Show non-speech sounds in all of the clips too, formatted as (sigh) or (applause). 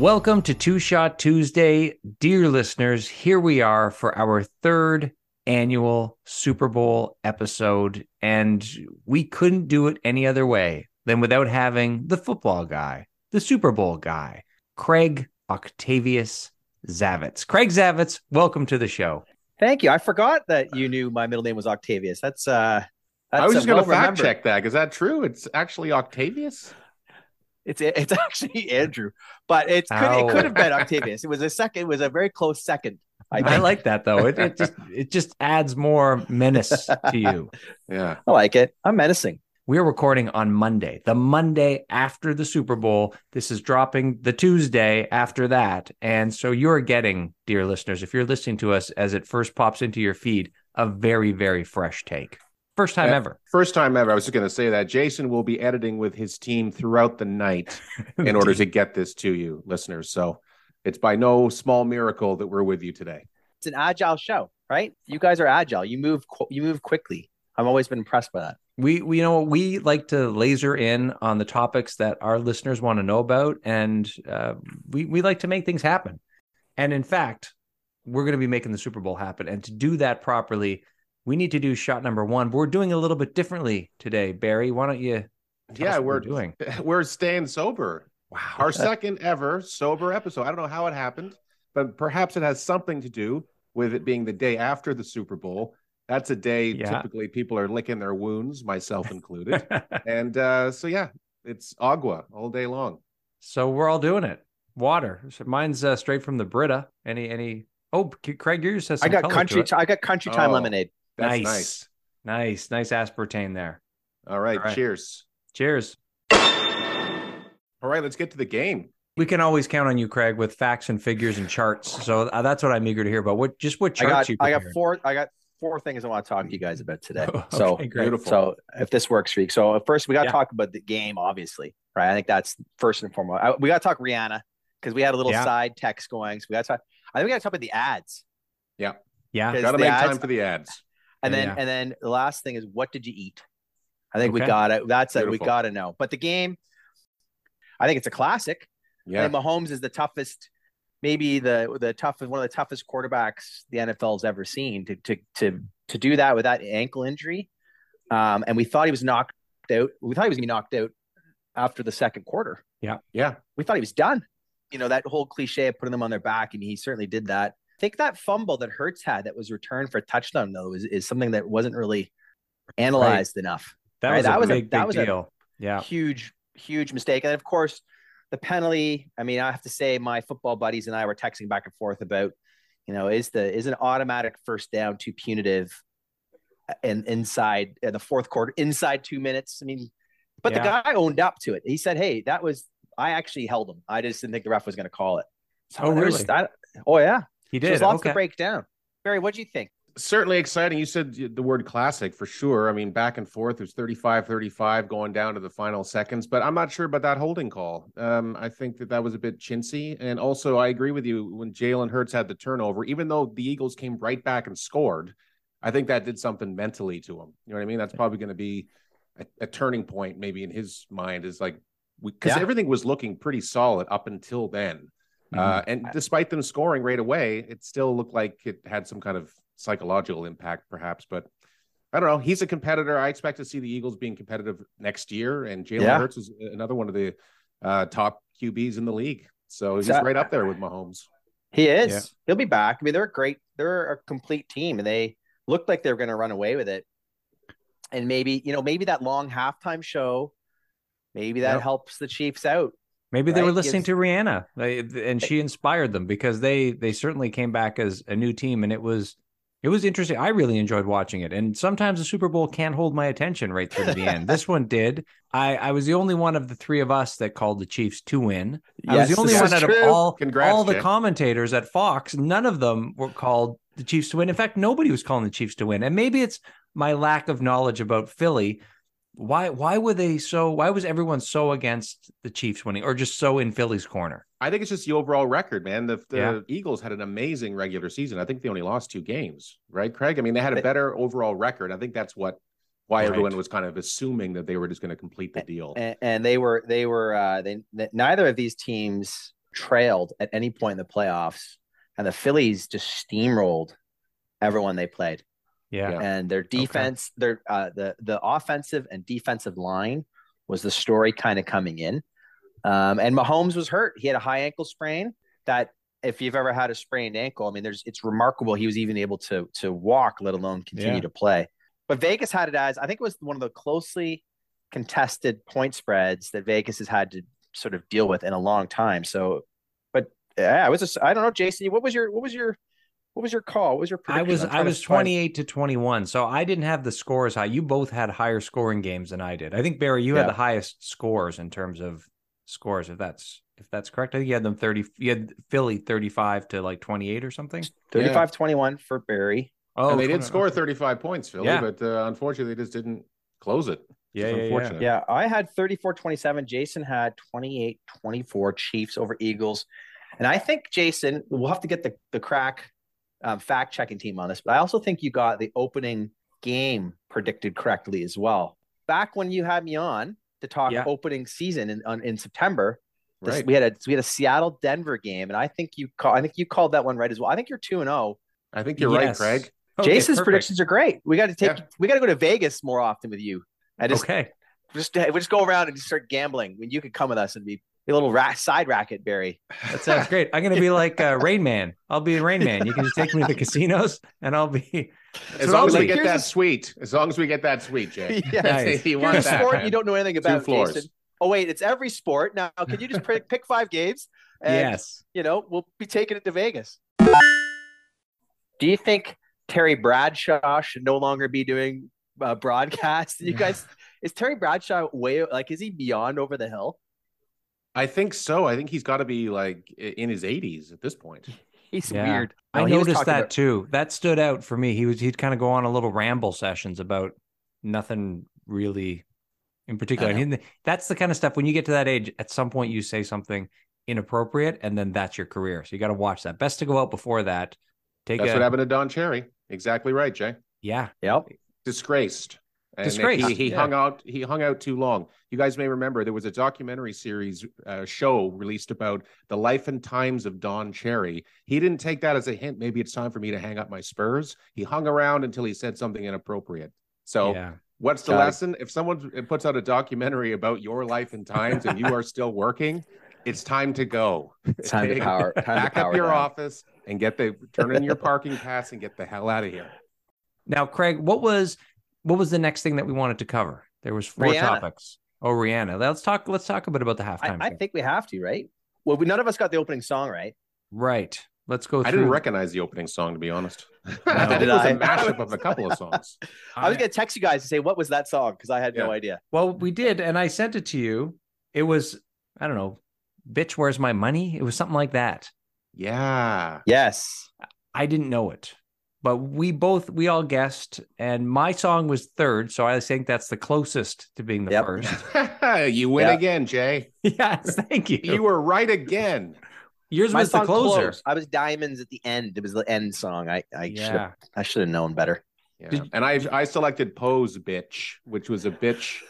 Welcome to Two Shot Tuesday. Dear listeners, here we are for our third annual Super Bowl episode. And we couldn't do it any other way than without having the football guy, the Super Bowl guy, Craig Octavius Zavitz. Craig Zavitz, welcome to the show. Thank you. I forgot that you knew my middle name was Octavius. That's uh that's I was just uh, going to fact check that. Is that true? It's actually Octavius. It's it's (laughs) actually Andrew, but it could Ow. it could oh. have been Octavius. It was a second. It was a very close second. I, I like that though. It, it just it just adds more menace to you. (laughs) Yeah. I like it. I'm menacing. We're recording on Monday, the Monday after the Super Bowl. This is dropping the Tuesday after that. And so you're getting, dear listeners, if you're listening to us as it first pops into your feed, a very, very fresh take. First time Yeah. ever. First time ever. I was just going to say that Jason will be editing with his team throughout the night (laughs) in order to get this to you, listeners. So it's by no small miracle that we're with you today. It's an agile show, right? You guys are agile. You move qu- you move quickly. I've always been impressed by that. We, we you know we like to laser in on the topics that our listeners want to know about, and uh, we we like to make things happen. And in fact, we're going to be making the Super Bowl happen. And to do that properly, we need to do shot number one. But we're doing a little bit differently today, Barry. Why don't you? tell Yeah, us what we're doing. (laughs) We're staying sober. Wow, Our second ever sober episode. I don't know how it happened, but perhaps it has something to do with it being the day after the Super Bowl. That's a day Yeah. typically people are licking their wounds, myself included. (laughs) and uh, so, yeah, it's agua all day long. so we're all doing it. Water. So mine's uh, straight from the Brita. Any any? Oh, Craig, yours has. I Some got color to country. it. T- I got country time Oh. lemonade. That's nice, nice. nice, nice aspartame there. All right, All right. cheers. Cheers. All right, let's get to the game. We can always count on you, Craig, with facts and figures and charts. So uh, that's what I'm eager to hear about. What just what I charts got you? I got four. I got four things I want to talk to you guys about today. (laughs) Okay, So great. Beautiful. So if this works for you, so first we got to Yeah. talk about the game, obviously, right? I think that's first and foremost. I, we got to talk Rihanna because we had a little Yeah. side text going. So we got to talk. I think we got to talk about the ads, Yeah, Because Got to make ads- time for the ads. And Yeah, then yeah. and then the last thing is what did you eat? I think we got it. That's it. We got to know. But the game, I think it's a classic. I Yeah. think Mahomes is the toughest, maybe the the toughest one of the toughest quarterbacks the NFL's ever seen to to to to do that with that ankle injury. Um, and we thought he was knocked out. We thought he was gonna be knocked out after the second quarter. Yeah. Yeah. We thought he was done. You know, that whole cliche of putting them on their back, and he certainly did that. I think that fumble that Hurts had that was returned for a touchdown, though, is, is something that wasn't really analyzed enough. that Right, was that a was a- big, that big was a- deal. yeah, Huge, huge mistake. And of course, the penalty. I mean, I have to say, my football buddies and I were texting back and forth about, you know, is the is an automatic first down too punitive, and inside uh, the fourth quarter, inside two minutes. I mean, but the guy owned up to it. He said, "Hey, that was I actually held him. I just didn't think the ref was going to call it." So Oh, really? that- oh yeah, he So there's did. lots Okay. to break down. Barry, what do you think? Certainly exciting. You said the word classic for sure. I mean, back and forth. It was 35 35 going down to the final seconds, but I'm not sure about that holding call. Um, I think that that was a bit chintzy. And also, I agree with you when Jalen Hurts had the turnover, even though the Eagles came right back and scored, I think that did something mentally to him. You know what I mean? That's probably going to be a, a turning point, maybe in his mind, is like, because Yeah. everything was looking pretty solid up until then. Uh, and despite them scoring right away, it still looked like it had some kind of psychological impact, perhaps. But I don't know. He's a competitor. I expect to see the Eagles being competitive next year. And Jalen Yeah. Hurts is another one of the uh, top QBs in the league. So he's So- right up there with Mahomes. He is. Yeah. He'll be back. I mean, they're a great. They're a complete team, and they looked like they were going to run away with it. And maybe you know, maybe that long halftime show, maybe that Yep. helps the Chiefs out. Maybe they were listening to Rihanna, and she inspired them because they they certainly came back as a new team, and it was it was interesting. I really enjoyed watching it, and sometimes the Super Bowl can't hold my attention right through to the end. This one did. I I was the only one of the three of us that called the Chiefs to win. I was the only one out of all Congrats, all the Jay. commentators at Fox. None of them were called the Chiefs to win. In fact, nobody was calling the Chiefs to win. And maybe it's my lack of knowledge about Philly. Why why were they so why was everyone so against the Chiefs winning or just so in Philly's corner? I think it's just the overall record, man. The, the Yeah. Eagles had an amazing regular season. I think they only lost two games, right, Craig? I mean, they had a They- better overall record. I think that's what why Right. everyone was kind of assuming that they were just going to complete the deal. and, and they were they were uh, they neither of these teams trailed at any point in the playoffs, and the Phillies just steamrolled everyone they played. Yeah. And their defense, their uh, the the offensive and defensive line was the story kind of coming in. Um, and Mahomes was hurt. He had a high ankle sprain that if you've ever had a sprained ankle, I mean, there's it's remarkable he was even able to to walk, let alone continue Yeah. to play. But Vegas had it as I think it was one of the closely contested point spreads that Vegas has had to sort of deal with in a long time. So, but yeah, I was just I don't know, Jason, what was your what was your what was your call? What was your I prediction? was I'm I to was find- 28 to 21. So I didn't have the scores high. You both had higher scoring games than I did. I think Barry, you Yeah. had the highest scores in terms of scores if that's if that's correct. I think you had them 30 you had Philly 35 to like 28 or something. 35 21 for Barry. Oh, and they did score okay. 35 points, Philly, Yeah. but uh, unfortunately, they just didn't close it. Yeah, yeah, yeah. unfortunate. Yeah, I had 34 27. Jason had 28 24 Chiefs over Eagles. And I think, Jason, we'll have to get the, the crack um, fact checking team on this, but I also think you got the opening game predicted correctly as well. Back when you had me on to talk Yeah. opening season in, on, in September, this- Right. we had a we had a Seattle Denver game, and I think you call I think you called that one right as well. I think you're two and zero. I think you're Yes. right, Craig. Okay, Jason's perfect. predictions are great. We got to take Yeah. we got to go to Vegas more often with you. I just Okay. just we just go around and just start gambling. When you could come with us and be a little ra- side racket, Barry. That sounds great. I'm going to be like uh, (laughs) Rain Man. I'll be Rain Man. You can just take me to the casinos and I'll be As what long as we get that a- suite, as long as we get that suite, Jay. (laughs) Yeah. Nice. (laughs) you want a that. sport you don't know anything about, floors. Jason. Oh wait, it's every sport. Now, can you just pick, pick five games? And, yes. You know, we'll be taking it to Vegas. Do you think Terry Bradshaw should no longer be doing uh, broadcasts? You guys, is Terry Bradshaw way like is he beyond over the hill? I think so. I think he's got to be like in his 80s at this point. (laughs) He's Yeah. weird. I No, he noticed that about- too. That stood out for me. He was he'd kind of go on a little ramble sessions about nothing really in particular. And he- that's the kind of stuff when you get to that age, at some point you say something inappropriate, and then that's your career. So you got to watch that. Best to go out before that. Take That's a, what happened to Don Cherry. Exactly right, Jay. Yeah, Yep. Disgraced. And Disgraced, He, he yeah. hung out. He hung out too long. You guys may remember there was a documentary series uh, show released about the life and times of Don Cherry. He didn't take that as a hint. Maybe it's time for me to hang up my spurs. He hung around until he said something inappropriate. So yeah. What's the Got it. lesson? If someone puts out a documentary about your life and times and you are still working, it's time to go. Time to (laughs) power. Time to Back power up your down. office and get the turn in your parking pass and get the hell out of here. Now, Craig, what was what was the next thing that we wanted to cover? There was four Rihanna. topics. Oh, Rihanna. Let's talk. Let's talk a bit about the I, halftime. I show. think we have to, right? Well, we, none of us got the opening song right. right. Let's go. I didn't recognize the opening song, to be honest. No. (laughs) I it was I? a mashup of a (laughs) couple of songs. I was going to text you guys to say what was that song because I had no idea. Well, we did, and I sent it to you. It was, I don't know, bitch, where's my money? It was something like that. Yeah. Yes. I didn't know it, but we both, we all guessed, and my song was third. So I think that's the closest to being the Yep. first. (laughs) you win Yeah. again, Jay. yes, thank you. You were right again. Yours My was the song closer. close. I was diamonds at the end. It was the end song. I I should have Yeah. I should have known better. Yeah. Did- and I I selected Pose Bitch, which was a bitch.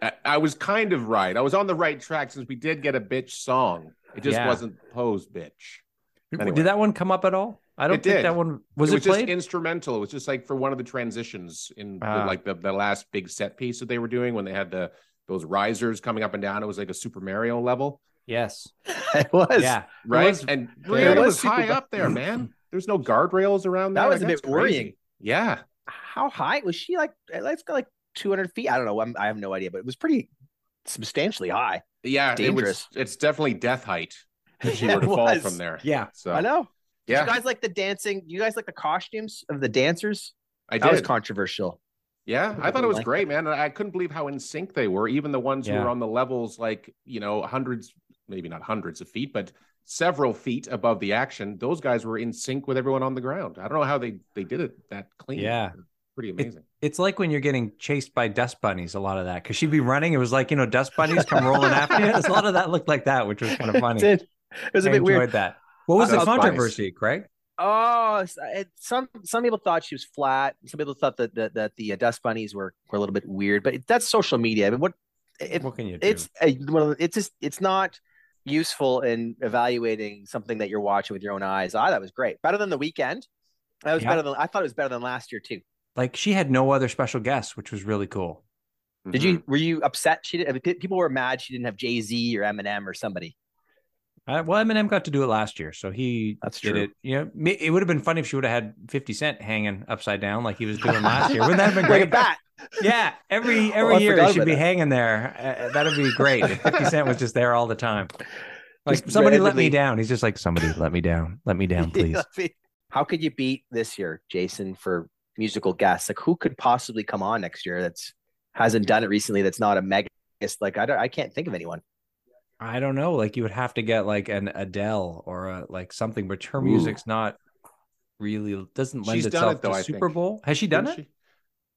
I, I was kind of right. I was on the right track since we did get a bitch song. It just Yeah. wasn't Pose Bitch. Anyway. Did that one come up at all? I don't It think did. that one was it it, was just instrumental. It was just like for one of the transitions in the- Ah. like the, the last big set piece that they were doing when they had the those risers coming up and down. It was like a Super Mario level, yes. (laughs) it was. Yeah. right? was- and it Rihanna was was, high Mar- up there, man. (clears throat) There's no guardrails around That there. was a That's bit worrying. crazy. Yeah, How high was she? Like let's go like 200 feet. I don't know. I'm, I have no idea, but it was pretty substantially high. yeah. Dangerous. It was. It's definitely death height. If (laughs) she Yeah, were to fall from there. Yeah. So I know. Did you guys like the dancing? You guys like the costumes of the dancers? I did. That was controversial. Yeah, I thought it was like great, man. I couldn't believe how in sync they were. Even the ones who Yeah. were on the levels, like you know, hundreds, maybe not hundreds of feet, but several feet above the action. Those guys were in sync with everyone on the ground. I don't know how they they did it that clean. Yeah. pretty amazing. It's like when you're getting chased by dust bunnies, a lot of that. Cause she'd be running. It was like, you know, dust bunnies come rolling after you. There's (laughs) A lot of that looked like that, which was kind of (laughs) funny. It did. It was a I bit enjoyed weird. that. What was the Dust bunnies. controversy, Craig? Oh, it, some some people thought she was flat. Some people thought that that, that the uh, dust bunnies were, were a little bit weird. But that's social media. I mean, what if What can you do? it's a, well, it's just it's not useful in evaluating something that you're watching with your own eyes. I that was great. Better than the Weeknd. That was Yeah. better than I thought it was better than last year too. Like she had no other special guests, which was really cool. Did Mm-hmm. you were you upset she did I mean, people were mad she didn't have Jay-Z or Eminem or somebody. Uh, well, Eminem got to do it last year, so he That's did true. it. You know, it would have been funny if she would have had Fifty Cent hanging upside down like he was doing last year. Wouldn't that have been great? bat. Yeah, every (laughs) Oh, every I year he should be that. hanging there. Uh, that'd be great if Fifty Cent was just there all the time. (laughs) Like Just somebody let me down. He's just like somebody let me down. Let me (laughs) down, please. How could you beat this year, Jason, for musical guests? Like who could possibly come on next year that's hasn't done it recently that's not a mega like I don't I can't think of anyone. I don't know. Like you would have to get like an Adele or a, like something, but her music's not really doesn't lend She's done itself it, though, to I Super think. Bowl. Has she done Didn't it? she?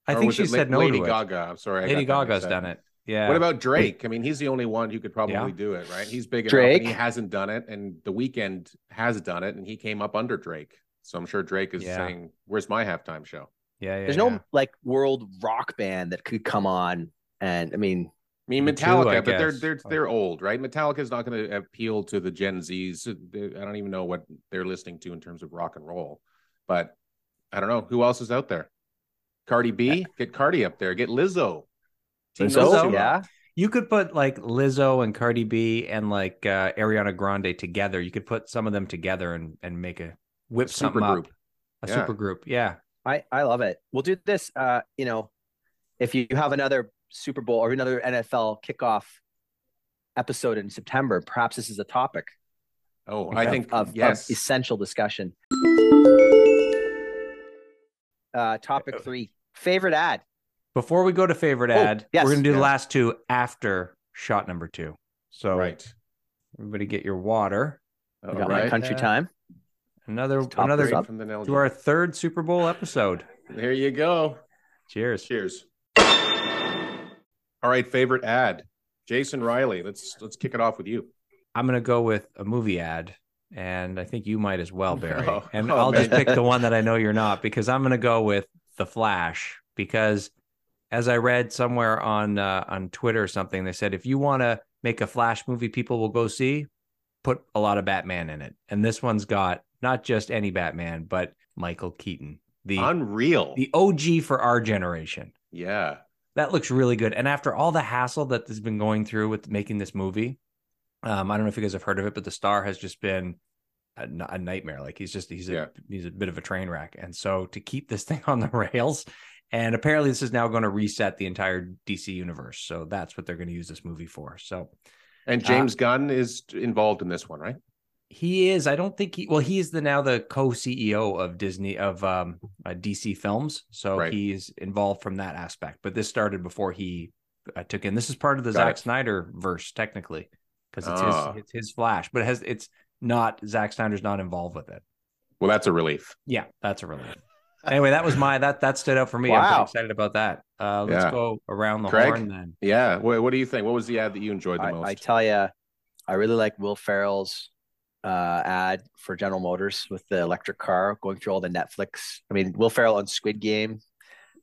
I Or think she said La- no Lady. Gaga. I'm sorry. I Lady Gaga's done it. Yeah. What about Drake? I mean, he's the only one who could probably Yeah. do it, right? He's big enough Drake? and he hasn't done it, and the Weeknd has done it, and he came up under Drake. So I'm sure Drake is Yeah. saying, "Where's my halftime show?" Yeah, yeah. There's yeah. no like world rock band that could come on and I mean I mean, The two, Metallica, I but they're they're they're old, right? Metallica's not going to appeal to the Gen Zs. I don't even know what they're listening to in terms of rock and roll. But I don't know who else is out there. Cardi B, get Cardi up there. Get Lizzo. Team Lizzo, those two up. yeah. You could put like Lizzo and Cardi B and like uh, Ariana Grande together. You could put some of them together and and make a whip Super group. up. A Yeah. super group. Yeah. I I love it. We'll do this. Uh, you know, if you have another Super Bowl or another NFL kickoff episode in September, perhaps this is a topic Oh, I of- think of, of yes. essential discussion. Uh, topic three: favorite ad. Before we go to favorite Oh, ad, yes, we're gonna do the last two after shot number two. So right. everybody get your water. I All got my country Uh, time. Another Top another from the Nell to our third Super Bowl episode. There you go. Cheers. Cheers. All right, favorite ad. Jason Riley. Let's let's kick it off with you. I'm gonna go with a movie ad, and I think you might as well, Barry. (laughs) Oh, and oh, I'll just pick the one that I know you're not because I'm gonna go with The Flash because, as I read somewhere on uh, on Twitter or something, they said if you want to make a Flash movie, people will go see. Put a lot of Batman in it, and this one's got not just any Batman, but Michael Keaton, the Unreal. the OG for our generation. yeah. That looks really good. And after all the hassle that has been going through with making this movie, um, I don't know if you guys have heard of it, but the star has just been a nightmare. Like he's just he's a Yeah. he's a bit of a train wreck. And so to keep this (laughs) thing on the rails, and apparently this is now going to reset the entire DC universe. So that's what they're going to use this movie for. So And Uh, James Gunn is involved in this one, right? He is. I don't think he. Well, he is the now the co CEO of Disney of um, uh, DC Films, so Right. he's involved from that aspect. But this started before he uh, took in. This is part of the Got Zack it. Snyder verse, technically, because it's Ah. his it's his Flash, but it has it's not Zack Snyder's not involved with it. Well, that's a relief. Yeah, that's a relief. Anyway, that was my that that stood out for me. I'm pretty excited about that. Uh, let's Yeah. go around the Craig? horn then. Yeah. What, what do you think? What was the ad that you enjoyed the I, most? I tell you, I really like Will Ferrell's uh, ad for General Motors with the electric car going through all the Netflix. I mean, Will Ferrell on Squid Game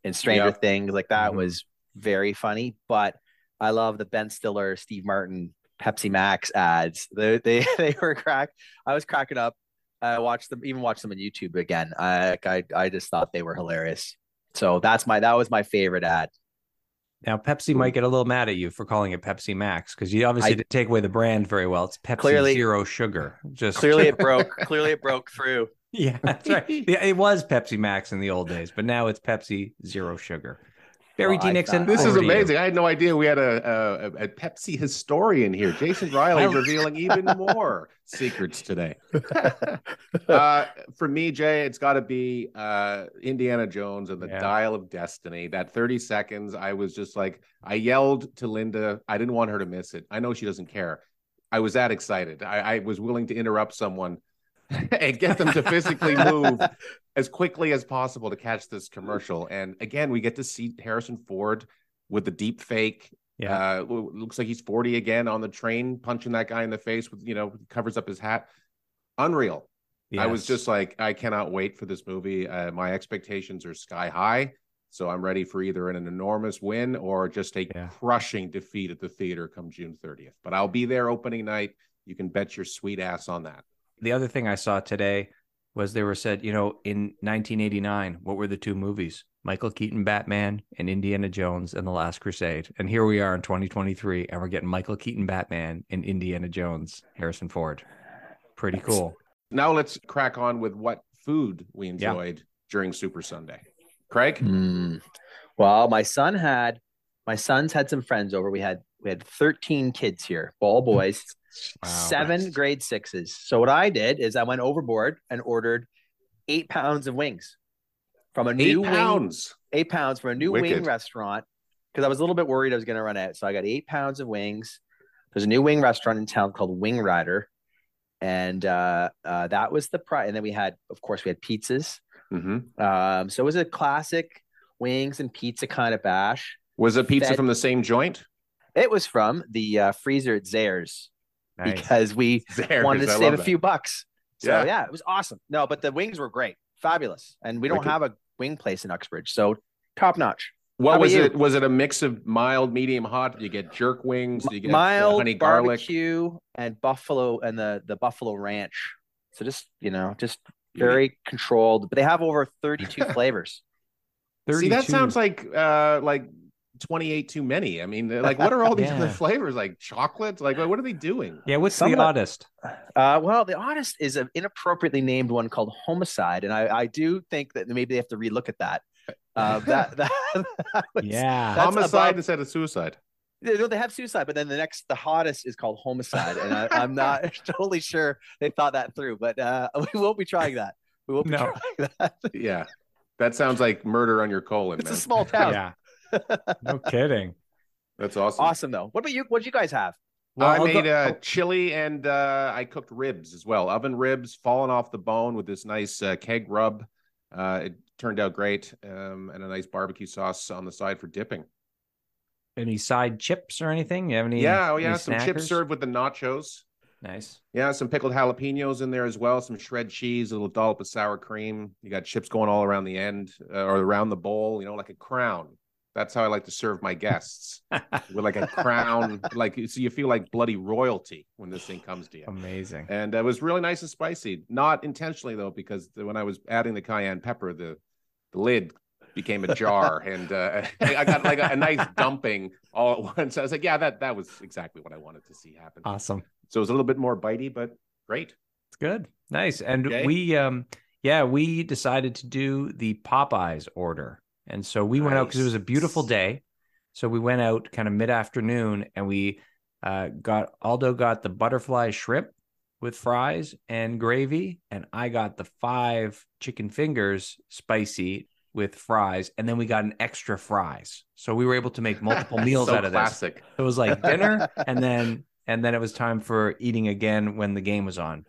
and Stranger Yeah. Things, like that Mhm. was very funny. But I love the Ben Stiller, Steve Martin, Pepsi Max ads. They they, (laughs) they were crack. I was cracking up. I watched them, even watched them on YouTube again. I I I just thought they were hilarious. So that's my that was my favorite ad. Now, Pepsi might hmm. get a little mad at you for calling it Pepsi Max because you obviously I- didn't take away the brand very well. It's Pepsi Clearly- Zero Sugar. Just Clearly it (laughs) broke. clearly it broke through. Yeah, that's right. (laughs) Yeah, it was Pepsi Max in the old days, but now it's Pepsi Zero Sugar. Barry Well, D. I Nixon, this is over you. amazing. I had no idea we had a, a, a Pepsi historian here. Jason Riley revealing even (laughs) more secrets today. (laughs) uh, for me, Jay, it's got to be uh, Indiana Jones and the Yeah. Dial of Destiny. That 30 seconds, I was just like, I yelled to Linda. I didn't want her to miss it. I know she doesn't care. I was that excited. I, I was willing to interrupt someone (laughs) and get them to physically move as quickly as possible to catch this commercial. And again, we get to see Harrison Ford with the deep fake. Yeah. Uh, looks like he's 40 again on the train, punching that guy in the face with, you know, covers up his hat. Unreal. I was just like, I cannot wait for this movie. Uh, my expectations are sky high. So I'm ready for either an enormous win or just a Yeah. crushing defeat at the theater come June 30th. But I'll be there opening night You can bet your sweet ass on that. The other thing I saw today was they were said, you know, in 1989, what were the two movies? Michael Keaton Batman and Indiana Jones and the Last Crusade. And here we are in 2023 and we're getting Michael Keaton Batman and Indiana Jones, Harrison Ford. Pretty cool. Now let's crack on with what food we Yeah. enjoyed during Super Sunday. Craig? Mm. Well, my son had my son's had some friends over. We had we had 13 kids here, all boys, Wow. seven grade sixes. So what I did is I went overboard and ordered eight pounds of wings from a Eight new wing, eight pounds from a new wing restaurant because I was a little bit worried I was going to run out. So I got eight pounds of wings. There's a new wing restaurant in town called Wing Rider, and uh, uh, that was the price. And then we had, of course, we had pizzas. hmm Um, so it was a classic wings and pizza kind of bash. Was a pizza Fed- from the same joint? It was from the uh, freezer at Zehrs Nice. because we (laughs) There, wanted to I save a that. few bucks. So Yeah. yeah. it was awesome. No, but the wings were great, fabulous, and we don't Wicked. have a wing place in Uxbridge, so top notch. What was you? it? Was it a mix of mild, medium, hot? Did you get jerk wings? Did you get uh, Mild honey garlic? barbecue and buffalo and the the buffalo ranch. So just you know, just You- very controlled. But they have over thirty two (laughs) flavors. See, that sounds like uh like 28 too many. I mean, like what are all (laughs) these other flavors? Like chocolate? Like what are they doing? Yeah, what's Some the of oddest? Uh, well, the honest is an inappropriately named one called homicide, and I, I do think that maybe they have to relook at that. Uh, (laughs) that, that, that was- Yeah. Homicide above- instead of suicide. They, no, they have suicide, but then the next, the hottest is called homicide, and I, I'm not (laughs) totally sure they thought that through. But uh, we won't be trying that. We won't be No. trying that. Yeah. That sounds like murder on your colon, It's man. a small town. Yeah. No kidding. That's awesome. Awesome though. What about you? What did you guys have? Well, I I'll made go- uh, chili and uh, I cooked ribs as well. Oven ribs falling off the bone with this nice uh, keg rub. Uh, it turned out great. Um, and a nice barbecue sauce on the side for dipping. Any side chips or anything? You have any? yeah, oh yeah, any some chips served with the nachos. Nice. Yeah, some pickled jalapenos in there as well. Some shred cheese, a little dollop of sour cream. You got chips going all around the end uh, or around the bowl. You know, like a crown. That's how I like to serve my guests (laughs) with like a crown. Like so, you feel like bloody royalty when this thing comes to you. Amazing. and it was really nice and spicy. Not intentionally though, because when I was adding the cayenne pepper, the the lid became a jar, (laughs) and uh, (laughs) I got like a, a nice dumping all at once. I was like, yeah, that that was exactly what I wanted to see happen. Awesome. So it was a little bit more bitey, but great. It's good. Nice. And Okay. we um yeah, we decided to do the Popeyes order. And so we went out because it was a beautiful day. So we went out kind of mid-afternoon and we uh got Aldo got the butterfly shrimp with fries and gravy and I got the five chicken fingers spicy with fries and then we got an extra fries. So we were able to make multiple (laughs) meals So out of this. classic. It was like dinner (laughs) and then and then it was time for eating again when the game was on.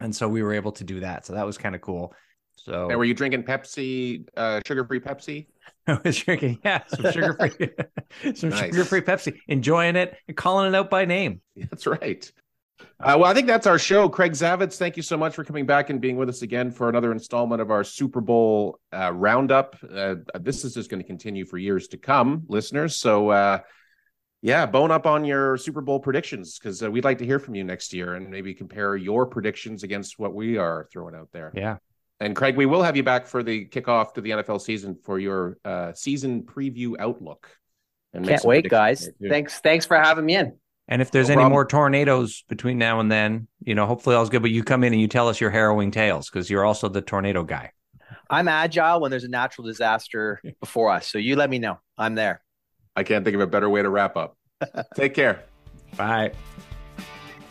And so we were able to do that. So that was kind of cool. So And were you drinking Pepsi, uh, sugar-free Pepsi? (laughs) I was drinking, yeah, some (laughs) sugar free (laughs) some Nice. sugar free Pepsi, enjoying it and calling it out by name. That's right. Uh, well, I think that's our show. Craig Zavitz, thank you so much for coming back and being with us again for another installment of our Super Bowl uh, roundup. Uh, this is just going to continue for years to come, listeners. So, uh, yeah, bone up on your Super Bowl predictions because uh, we'd like to hear from you next year and maybe compare your predictions against what we are throwing out there. Yeah. And Craig, we will have you back for the kickoff to the NFL season for your uh, season preview outlook. And Can't wait, guys. Thanks, thanks for having me in. And if there's No any problem. more tornadoes between now and then, you know, hopefully all's good. But you come in and you tell us your harrowing tales because you're also the tornado guy. I'm agile when there's a natural disaster (laughs) before us. So you let me know. I'm there. I can't think of a better way to wrap up. (laughs) Take care. Bye.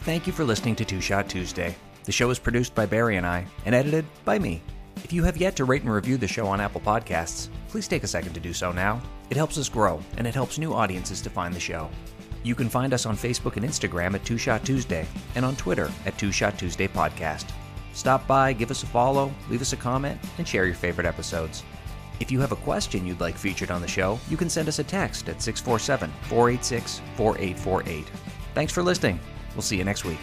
Thank you for listening to Two Shot Tuesday. The show is produced by Barry and I and edited by me. If you have yet to rate and review the show on Apple Podcasts, please take a second to do so now. It helps us grow and it helps new audiences to find the show. You can find us on Facebook and Instagram at Two Shot Tuesday and on Twitter at Two Shot Tuesday Podcast. Stop by, give us a follow, leave us a comment, and share your favorite episodes. If you have a question you'd like featured on the show, you can send us a text at 647 486 4848. Thanks for listening. We'll see you next week.